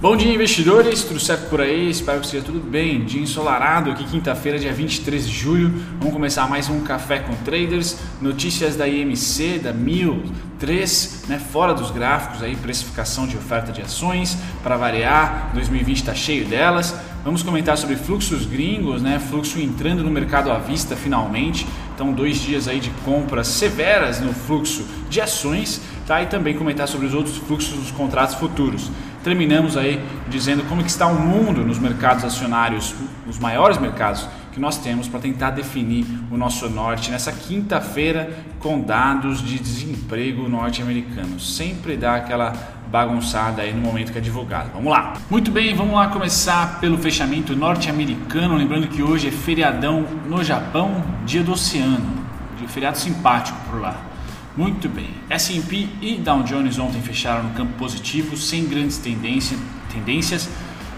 Bom dia, investidores, tudo certo por aí? Espero que esteja tudo bem. Dia ensolarado aqui, quinta-feira, dia 23 de julho. Vamos começar mais um Café com Traders. Notícias da IMC, da MIL 3, né, fora dos gráficos, aí, precificação de oferta de ações. Para variar, 2020 está cheio delas. Vamos comentar sobre fluxos gringos, né, fluxo entrando no mercado à vista finalmente. Então, dois dias aí de compras severas no fluxo de ações. Tá? E também comentar sobre os outros fluxos dos contratos futuros terminamos aí dizendo como que está o mundo nos mercados acionários, os maiores mercados que nós temos para tentar definir o nosso norte nessa quinta-feira com dados de desemprego norte-americano. Sempre dá aquela bagunçada aí no momento que é divulgado. Vamos lá. Muito bem, vamos lá começar pelo fechamento norte-americano, lembrando que hoje é feriadão no Japão, dia do oceano, um feriado simpático por lá. Muito bem. S&P e Dow Jones ontem fecharam no campo positivo, sem grandes tendência, tendências.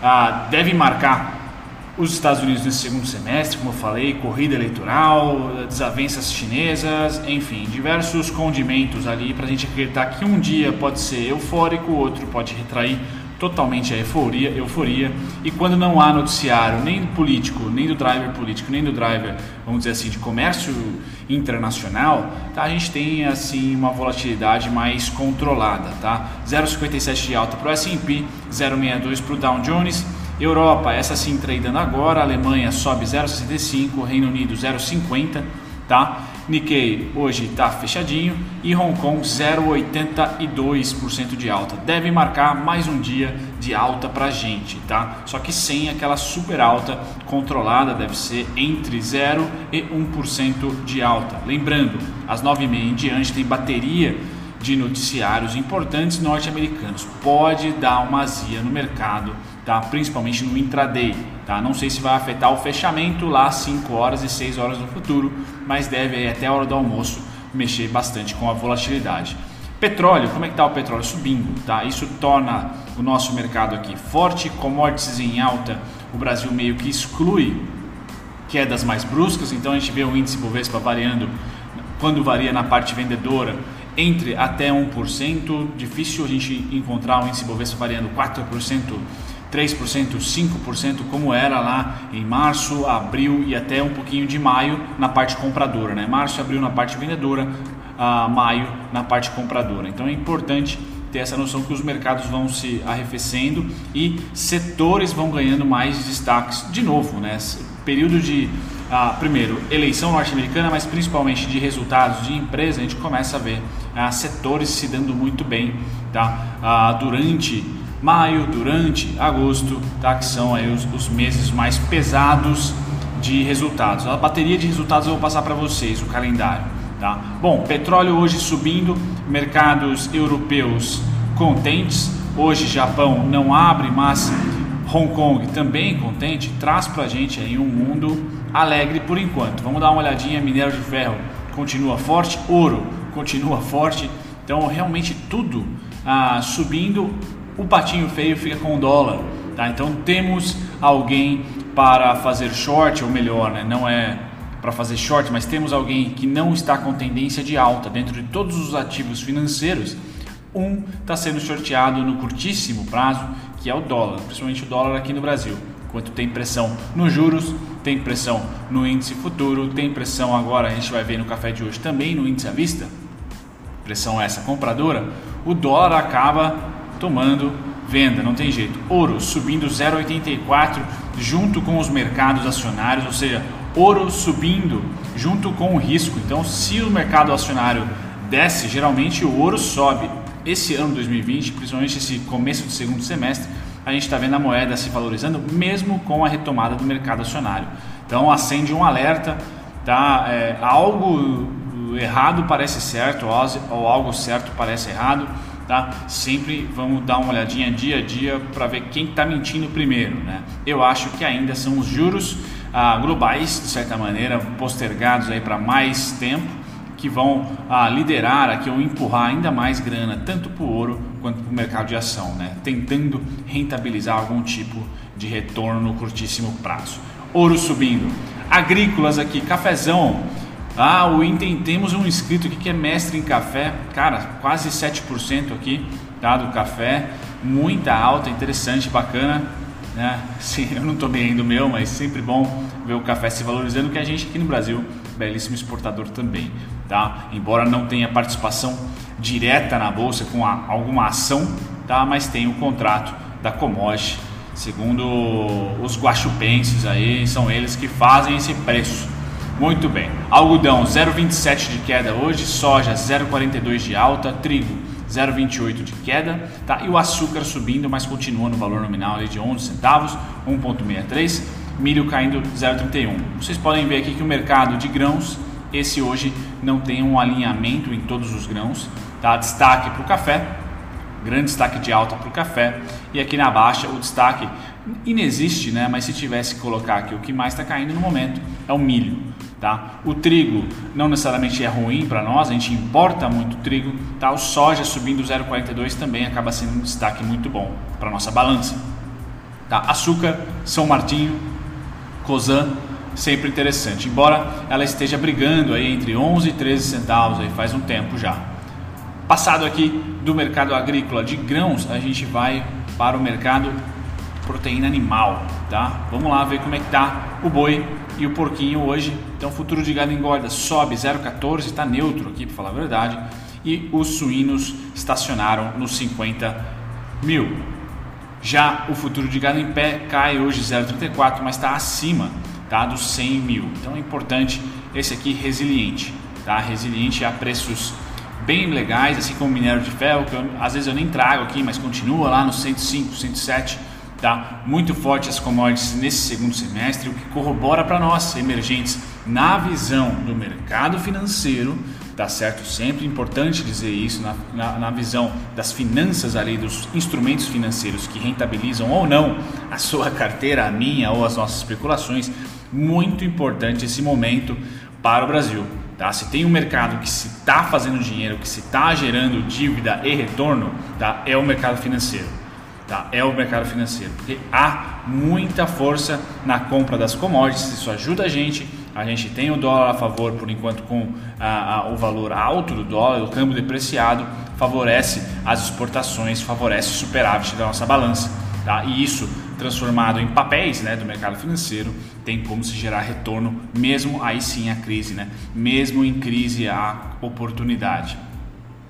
Ah, devem marcar os Estados Unidos nesse segundo semestre, como eu falei, corrida eleitoral, desavenças chinesas, enfim, diversos condimentos ali para a gente acreditar que um dia pode ser eufórico, outro pode retrair totalmente a euforia, euforia. E quando não há noticiário nem político, nem do driver político, nem do driver, vamos dizer assim, de comércio internacional, tá? a gente tem assim uma volatilidade mais controlada, tá? 0,57 de alta para o S&P, 0,62 para o Dow Jones. Europa, essa sim tradando agora, Alemanha sobe 0,65, Reino Unido 0,50, tá? Nikkei hoje está fechadinho e Hong Kong 0,82% de alta. Deve marcar mais um dia de alta para a gente, tá? Só que sem aquela super alta controlada, deve ser entre 0 e 1% de alta. Lembrando, às 9h30 em diante tem bateria de noticiários importantes norte-americanos. Pode dar uma azia no mercado, tá? principalmente no intraday. Tá? Não sei se vai afetar o fechamento lá 5 horas e 6 horas no futuro, mas deve aí, até a hora do almoço mexer bastante com a volatilidade. Petróleo, como é que está o petróleo? Subindo, tá? Isso torna o nosso mercado aqui forte, commodities em alta, o Brasil meio que exclui quedas mais bruscas, então a gente vê o índice Bovespa variando, quando varia na parte vendedora, entre até 1%, difícil a gente encontrar o índice Bovespa variando 4%, 3%, 5%, como era lá em março, abril e até um pouquinho de maio na parte compradora. Né? Março abril na parte vendedora, a maio na parte compradora. Então é importante ter essa noção que os mercados vão se arrefecendo e setores vão ganhando mais destaques de novo, né? Período de ah, primeiro eleição norte-americana, mas principalmente de resultados de empresa, a gente começa a ver ah, setores se dando muito bem, tá? Ah, durante maio, durante agosto, tá? Que são aí os, os meses mais pesados de resultados. A bateria de resultados eu vou passar para vocês, o calendário. Tá? Bom, petróleo hoje subindo, mercados europeus contentes. Hoje Japão não abre, mas Hong Kong também contente, traz para a gente aí um mundo alegre por enquanto. Vamos dar uma olhadinha, minério de ferro continua forte, ouro continua forte, então realmente tudo ah, subindo. O patinho feio fica com o dólar, tá? Então temos alguém para fazer short, ou melhor, né? não é para fazer short, mas temos alguém que não está com tendência de alta dentro de todos os ativos financeiros, um está sendo shorteado no curtíssimo prazo, que é o dólar, principalmente o dólar aqui no Brasil. Enquanto tem pressão nos juros, tem pressão no índice futuro, tem pressão agora, a gente vai ver no café de hoje também no índice à vista, pressão essa compradora, o dólar acaba tomando venda, não tem jeito. Ouro subindo 0,84 junto com os mercados acionários, ou seja, ouro subindo junto com o risco. Então, se o mercado acionário desce, geralmente o ouro sobe. Esse ano 2020, principalmente esse começo do segundo semestre, a gente está vendo a moeda se valorizando, mesmo com a retomada do mercado acionário. Então, acende um alerta, tá? É, algo errado parece certo ou algo certo parece errado. Tá? Sempre vamos dar uma olhadinha dia a dia para ver quem está mentindo primeiro. Né? Eu acho que ainda são os juros ah, globais, de certa maneira, postergados aí para mais tempo, que vão ah, liderar aqui ou empurrar ainda mais grana, tanto para o ouro quanto para o mercado de ação, né? tentando rentabilizar algum tipo de retorno no curtíssimo prazo. Ouro subindo. Agrícolas aqui, cafezão Ah, o Intem temos um inscrito aqui que é mestre em café, cara, quase 7% aqui, tá, do café, muita alta, interessante, bacana, né? Sim, eu não tomei ainda o meu, mas sempre bom ver o café se valorizando, que a gente aqui no Brasil, belíssimo exportador também, tá? Embora não tenha participação direta na bolsa com a, alguma ação, tá? Mas tem o contrato da commodity, segundo os guachupenses aí, são eles que fazem esse preço. Muito bem. Algodão 0,27 de queda hoje, soja 0,42 de alta, trigo 0,28 de queda, tá? E o açúcar subindo, mas continua no valor nominal ali de 11 centavos, 1,63. Milho caindo 0,31. Vocês podem ver aqui que o mercado de grãos, esse hoje não tem um alinhamento em todos os grãos, tá? Destaque para o café, grande destaque de alta para o café e aqui na baixa o destaque inexiste, né? Mas se tivesse que colocar aqui o que mais está caindo no momento é o milho. Tá? O trigo não necessariamente é ruim para nós, a gente importa muito trigo. Tá? O soja subindo 0,42 também acaba sendo um destaque muito bom para nossa balança. Tá? Açúcar, São Martinho, Cosan, sempre interessante. Embora ela esteja brigando aí entre 11 e 13 centavos aí faz um tempo já. Passado aqui do mercado agrícola de grãos, a gente vai para o mercado proteína animal, tá? Vamos lá ver como é que tá o boi e o porquinho hoje. Então, futuro de gado engorda sobe 0,14, está neutro aqui, para falar a verdade. E os suínos estacionaram nos 50 mil. Já o futuro de gado em pé cai hoje 0,34, mas está acima tá, dos 100 mil. Então é importante esse aqui resiliente, tá? Resiliente a preços bem legais, assim como minério de ferro, que eu, às vezes eu nem trago aqui, mas continua lá no 105, 107 tá? muito forte as commodities nesse segundo semestre, o que corrobora para nós, emergentes, na visão do mercado financeiro, tá certo? Sempre importante dizer isso, na, na, na, visão das finanças ali, dos instrumentos financeiros que rentabilizam ou não a sua carteira, a minha ou as nossas especulações, muito importante esse momento para o Brasil. Tá? Se tem um mercado que se está fazendo dinheiro, que se está gerando dívida e retorno, tá? é o mercado financeiro tá? é o mercado financeiro, porque há muita força na compra das commodities, isso ajuda a gente. A gente tem o dólar a favor por enquanto com a, a, o valor alto do dólar, o câmbio depreciado favorece as exportações, favorece o superávit da nossa balança. Tá? E isso transformado em papéis né, do mercado financeiro tem como se gerar retorno, mesmo aí sim a crise, né? mesmo em crise há oportunidade.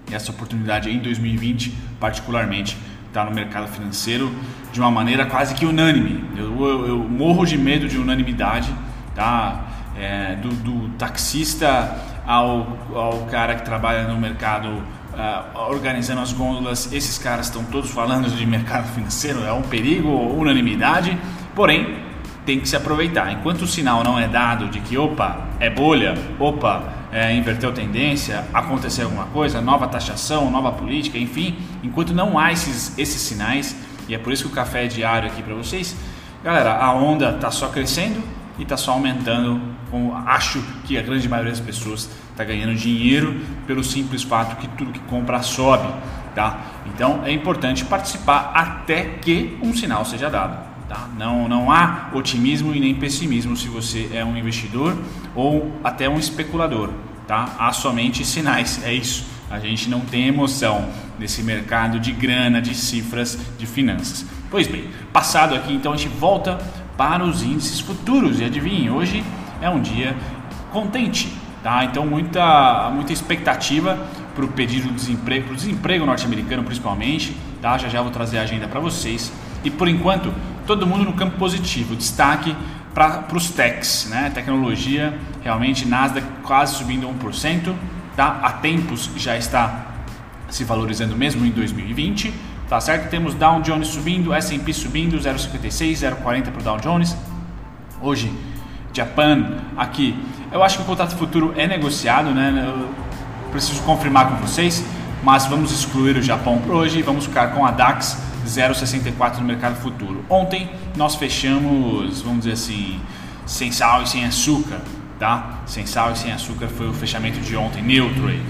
E essa oportunidade em 2020, particularmente, está no mercado financeiro de uma maneira quase que unânime. Eu, eu, eu morro de medo de unanimidade, tá? É, do, do, taxista ao, ao cara que trabalha no mercado uh, organizando as gôndolas, esses caras estão todos falando de mercado financeiro, é um perigo, unanimidade, porém tem que se aproveitar. Enquanto o sinal não é dado de que, opa, é bolha, opa, é, inverteu tendência, aconteceu alguma coisa, nova taxação, nova política, enfim, enquanto não há esses, esses sinais, e é por isso que o café é diário aqui para vocês, galera, a onda está só crescendo e está só aumentando. Com, acho que a grande maioria das pessoas está ganhando dinheiro pelo simples fato que tudo que compra sobe, tá? Então é importante participar até que um sinal seja dado. Tá? Não, não há otimismo e nem pessimismo se você é um investidor ou até um especulador. Tá? Há somente sinais, é isso. A gente não tem emoção nesse mercado de grana, de cifras, de finanças. Pois bem, passado aqui, então a gente volta para os índices futuros. E adivinhe, hoje é um dia contente. Tá? Então muita, muita expectativa para o pedido de desemprego, para o desemprego norte-americano principalmente. Tá? Já já vou trazer a agenda para vocês. E por enquanto, todo mundo no campo positivo. Destaque para os techs, né? Tecnologia, realmente Nasdaq quase subindo 1%, tá? Há tempos já está se valorizando mesmo em 2020, tá certo? Temos Dow Jones subindo, S&P subindo 0,56, 0,40 para o Dow Jones. Hoje, Japan aqui. Eu acho que o contrato futuro é negociado, né? Eu preciso confirmar com vocês, mas vamos excluir o Japão por hoje e vamos ficar com a DAX 0,64 no mercado futuro. Ontem nós fechamos, vamos dizer assim, sem sal e sem açúcar, tá? Sem sal e sem açúcar foi o fechamento de ontem, neutro aí.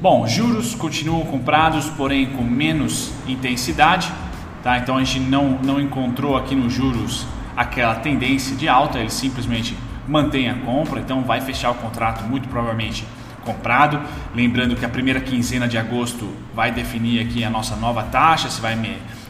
Bom, juros continuam comprados, porém com menos intensidade, tá? Então a gente não, não encontrou aqui nos juros aquela tendência de alta, eles simplesmente mantém a compra, então vai fechar o contrato muito provavelmente comprado. Lembrando que a primeira quinzena de agosto vai definir aqui a nossa nova taxa, se vai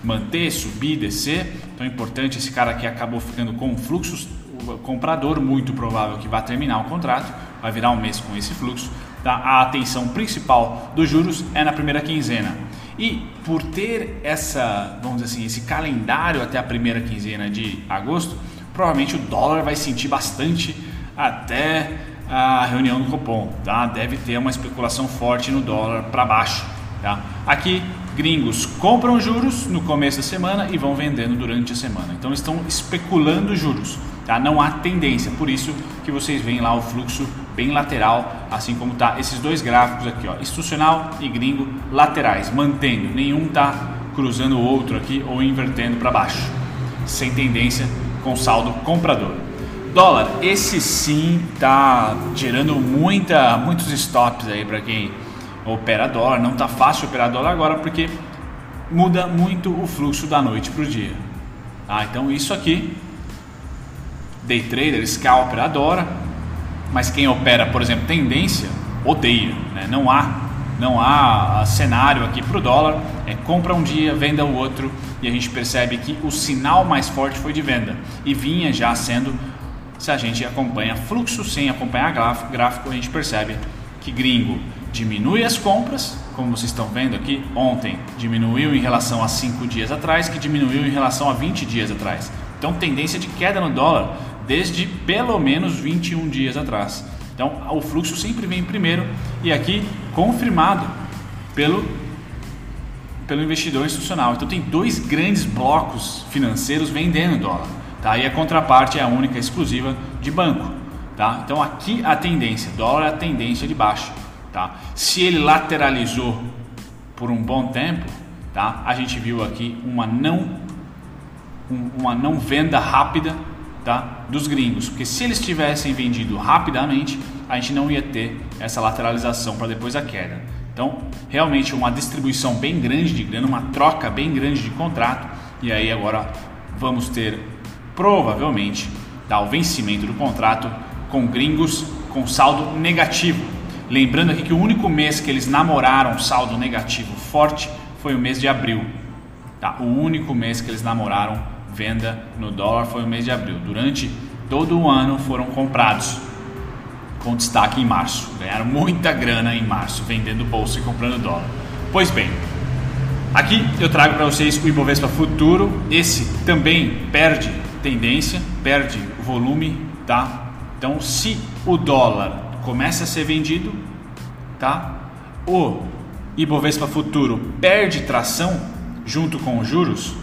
manter, subir, descer. Então é importante, esse cara aqui acabou ficando com fluxos, o comprador muito provável que vai terminar o contrato, vai virar um mês com esse fluxo. Tá? A atenção principal dos juros é na primeira quinzena. E por ter essa, vamos dizer assim, esse calendário até a primeira quinzena de agosto, provavelmente o dólar vai sentir bastante até a reunião do Copom, tá? Deve ter uma especulação forte no dólar para baixo, tá? Aqui gringos compram juros no começo da semana e vão vendendo durante a semana. Então estão especulando juros, tá? Não há tendência, por isso que vocês veem lá o fluxo bem lateral, assim como tá esses dois gráficos aqui, ó, institucional e gringo laterais, mantendo, nenhum tá cruzando o outro aqui ou invertendo para baixo, sem tendência com saldo comprador. Dólar, esse sim tá gerando muita, muitos stops aí para quem opera dólar. Não tá fácil operar dólar agora porque muda muito o fluxo da noite para o dia. Tá? Então isso aqui, day trader, scalper adora, mas quem opera, por exemplo, tendência, odeia. Né? Não há não há cenário aqui para o dólar, é compra um dia, venda o outro e a gente percebe que o sinal mais forte foi de venda e vinha já sendo se a gente acompanha fluxo sem acompanhar gráfico, a gente percebe que gringo diminui as compras, como vocês estão vendo aqui, ontem diminuiu em relação a 5 dias atrás, que diminuiu em relação a 20 dias atrás. Então, tendência de queda no dólar desde pelo menos 21 dias atrás. Então, o fluxo sempre vem primeiro e aqui confirmado pelo pelo investidor institucional. Então, tem dois grandes blocos financeiros vendendo dólar. Tá? E a contraparte é a única exclusiva de banco. Tá? Então aqui a tendência, dólar é a tendência de baixo. Tá? Se ele lateralizou por um bom tempo, tá? a gente viu aqui uma não, uma não venda rápida tá? dos gringos. Porque se eles tivessem vendido rapidamente, a gente não ia ter essa lateralização para depois a queda. Então, realmente uma distribuição bem grande de grana, uma troca bem grande de contrato. E aí agora vamos ter provavelmente dá o vencimento do contrato com gringos com saldo negativo. Lembrando aqui que o único mês que eles namoraram saldo negativo forte foi o mês de abril. Tá? O único mês que eles namoraram venda no dólar foi o mês de abril. Durante todo o ano foram comprados, com destaque em março. Ganharam muita grana em março vendendo bolsa e comprando dólar. Pois bem, aqui eu trago para vocês o Ibovespa Futuro. Esse também perde tendência, perde volume, tá? Então, se o dólar começa a ser vendido, tá? O Ibovespa futuro perde tração junto com os juros,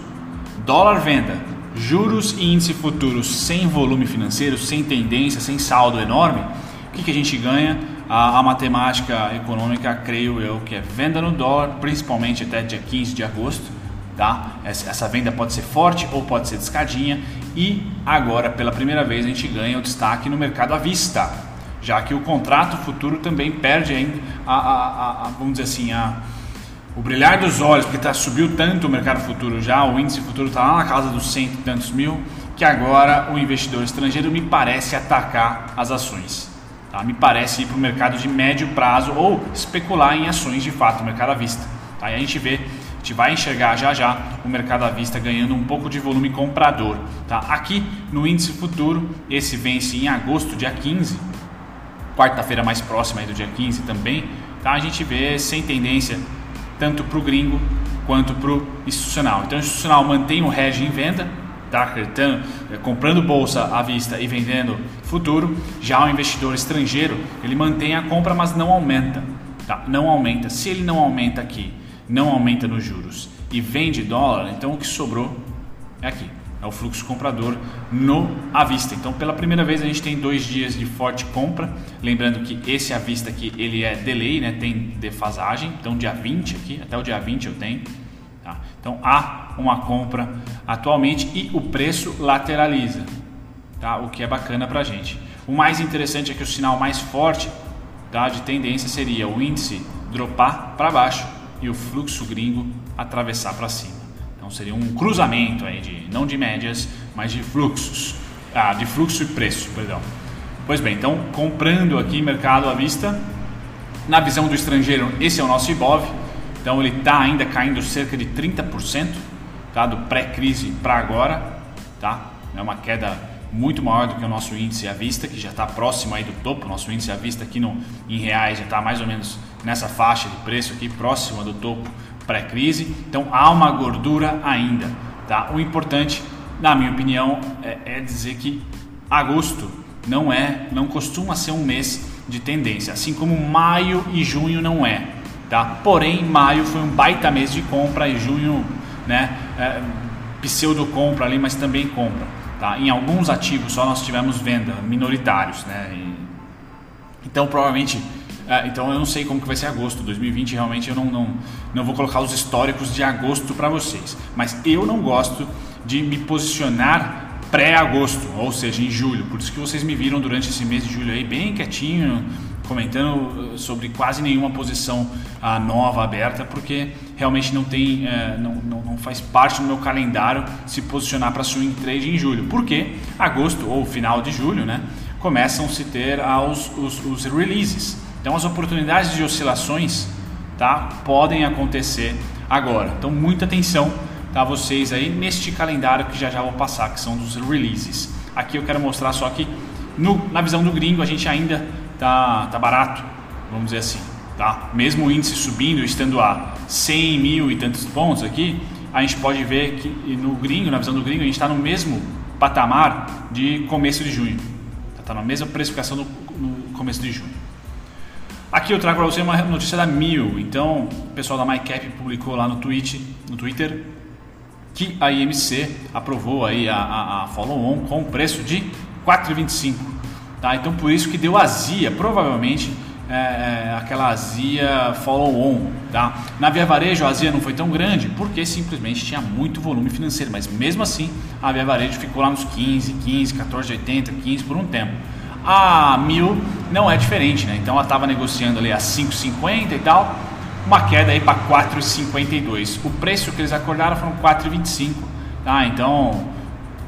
dólar venda, juros e índice futuro sem volume financeiro, sem tendência, sem saldo enorme, o que, que a gente ganha? A, a, matemática econômica, creio eu, que é venda no dólar, principalmente até dia 15 de agosto, tá? Essa, essa venda pode ser forte ou pode ser descadinha e agora, pela primeira vez, a gente ganha o destaque no mercado à vista, já que o contrato futuro também perde a, a, a vamos dizer assim, a, o brilhar dos olhos, porque tá, subiu tanto o mercado futuro já, o índice futuro está lá na casa dos cento e tantos mil, que agora o investidor estrangeiro me parece atacar as ações. Tá? Me parece ir para o mercado de médio prazo ou especular em ações de fato, mercado à vista. Tá? E a gente vê a gente vai enxergar já já o mercado à vista ganhando um pouco de volume comprador. Tá? Aqui no índice futuro, esse vence em agosto, dia 15, quarta-feira mais próxima do dia 15 também. Tá? A gente vê sem tendência tanto para o gringo quanto para o institucional. Então, o institucional mantém o hedge em venda, tá? Então, comprando bolsa à vista e vendendo futuro. Já o investidor estrangeiro, ele mantém a compra, mas não aumenta. Tá? Não aumenta. Se ele não aumenta aqui não aumenta nos juros e vende dólar, então o que sobrou é aqui. É o fluxo comprador no à vista. Então, pela primeira vez, a gente tem dois dias de forte compra. Lembrando que esse à vista aqui, ele é delay, né? tem defasagem. Então, dia 20 aqui, até o dia 20 eu tenho. Tá? Então, há uma compra atualmente e o preço lateraliza, tá? o que é bacana para gente. O mais interessante é que o sinal mais forte tá, de tendência seria o índice dropar para baixo e o fluxo gringo atravessar para cima. Então seria um cruzamento aí de não de médias, mas de fluxos, ah, de fluxo e preço, perdão. Pois bem, então comprando aqui mercado à vista, na visão do estrangeiro, esse é o nosso IBOV, então ele está ainda caindo cerca de 30%, tá? do pré-crise para agora, tá? é uma queda muito maior do que o nosso índice à vista, que já está próximo aí do topo, nosso índice à vista aqui no, em reais já está mais ou menos nessa faixa de preço aqui, próxima do topo pré-crise, então há uma gordura ainda. Tá? O importante, na minha opinião, é, é dizer que agosto não é, não costuma ser um mês de tendência, assim como maio e junho não é. Tá? Porém, maio foi um baita mês de compra e junho, né, é, pseudo compra ali, mas também compra. Tá? Em alguns ativos só nós tivemos venda, minoritários, né? E, então provavelmente, é, então eu não sei como que vai ser agosto 2020. Realmente eu não, não, não vou colocar os históricos de agosto para vocês. Mas eu não gosto de me posicionar pré-agosto, ou seja, em julho. Por isso que vocês me viram durante esse mês de julho aí bem quietinho, comentando uh, sobre quase nenhuma posição uh, nova aberta, porque realmente não tem, uh, não, não, não, faz parte do meu calendário se posicionar para swing trade em julho. Porque agosto ou final de julho, né, começam se ter aos, os, os releases. Então as oportunidades de oscilações, tá, podem acontecer agora. Então muita atenção tá, vocês aí neste calendário que já já vou passar, que são dos releases. Aqui eu quero mostrar só que no, na visão do gringo a gente ainda tá, tá barato, vamos dizer assim, tá? Mesmo o índice subindo, estando a 100 mil e tantos pontos aqui, a gente pode ver que no gringo, na visão do gringo, a gente está no mesmo patamar de começo de junho. Está na mesma precificação no, no começo de junho. Aqui eu trago para você uma notícia da Mil. Então, o pessoal da MyCap publicou lá no, tweet, no Twitter que a IMC aprovou aí a, a, a follow-on com preço de 4,25. Tá? Então por isso que deu azia, provavelmente é, é, aquela azia follow-on. Tá? Na Via Varejo a azia não foi tão grande porque simplesmente tinha muito volume financeiro, mas mesmo assim a Via Varejo ficou lá nos 15, 15, 14,80, 15 por um tempo. A Mil não é diferente, né? então ela estava negociando ali a 5,50 e tal uma queda aí para 4,52. O preço que eles acordaram foram 4,25, tá? Então,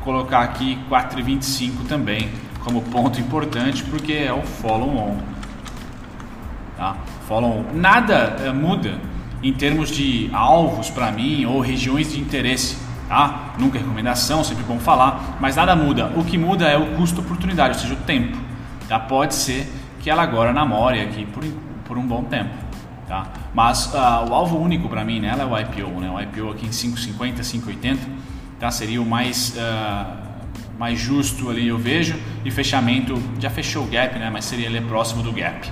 colocar aqui 4,25 também como ponto importante, porque é o follow on. Tá? Follow on. Nada é, muda em termos de alvos para mim ou regiões de interesse, tá? Nunca recomendação, sempre bom falar, mas nada muda. O que muda é o custo oportunidade, ou seja, o tempo. Tá? Pode ser que ela agora namore aqui por, por um bom tempo. Tá? Mas uh, o alvo único para mim nela é o IPO, né? o IPO aqui em 5,50, 5,80 tá? seria o mais, uh, mais justo ali eu vejo e fechamento, já fechou o gap, né? mas seria ali próximo do gap,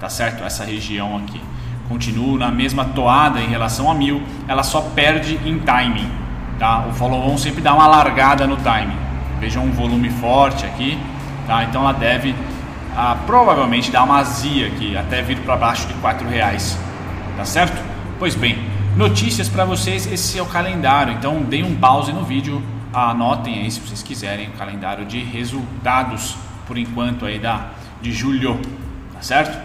tá certo? Essa região aqui. Continua na mesma toada em relação a mil, ela só perde em timing. Tá? O follow-on sempre dá uma largada no timing. Vejam um volume forte aqui, tá? então ela deve a provavelmente dar uma azia aqui, até vir para baixo de quatro reais, tá certo? Pois bem, notícias para vocês, esse é o calendário, então deem um pause no vídeo, anotem aí se vocês quiserem o calendário de resultados por enquanto aí da de julho, tá certo?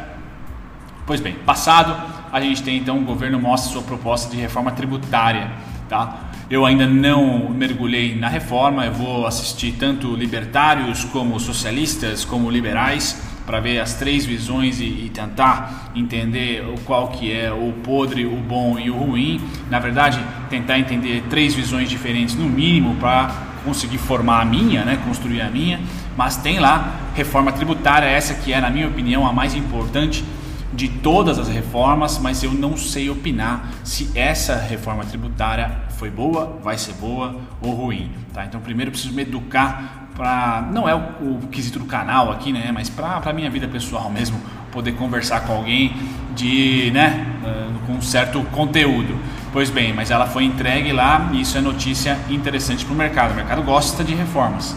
Pois bem, passado a gente tem então o governo mostra sua proposta de reforma tributária, tá? Eu ainda não mergulhei na reforma, eu vou assistir tanto libertários como socialistas, como liberais, para ver as três visões e, e, tentar entender o qual que é o podre, o bom e o ruim. Na verdade, tentar entender três visões diferentes no mínimo para conseguir formar a minha, né, construir a minha. Mas tem lá reforma tributária, essa que é, na minha opinião, a mais importante de todas as reformas, mas eu não sei opinar se essa reforma tributária foi boa, vai ser boa ou ruim. Tá? Então, primeiro preciso me educar para. Não é o, o, quesito do canal aqui, né? mas para a minha vida pessoal mesmo, poder conversar com alguém de, né, uh, com um certo conteúdo. Pois bem, mas ela foi entregue lá e isso é notícia interessante para o mercado. O mercado gosta de reformas.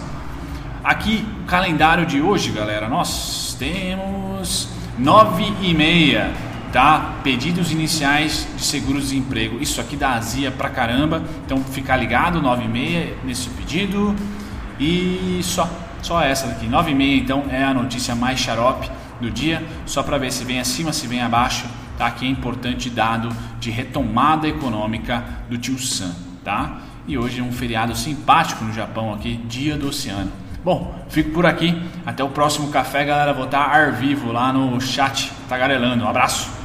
Aqui, o calendário de hoje, galera, nós temos 9 e meia, tá? Pedidos iniciais de seguro-desemprego. Isso aqui dá azia pra caramba, então ficar ligado 9 e meia nesse pedido e só, só essa daqui. 9 e meia então é a notícia mais xarope do dia, só para ver se vem acima, se vem abaixo, tá? Aqui é importante dado de retomada econômica do Tio Sam, tá? E hoje é um feriado simpático no Japão aqui, Dia do Oceano. Bom, fico por aqui. Até o próximo café, galera. Vou estar ar vivo lá no chat, tagarelando. Um abraço.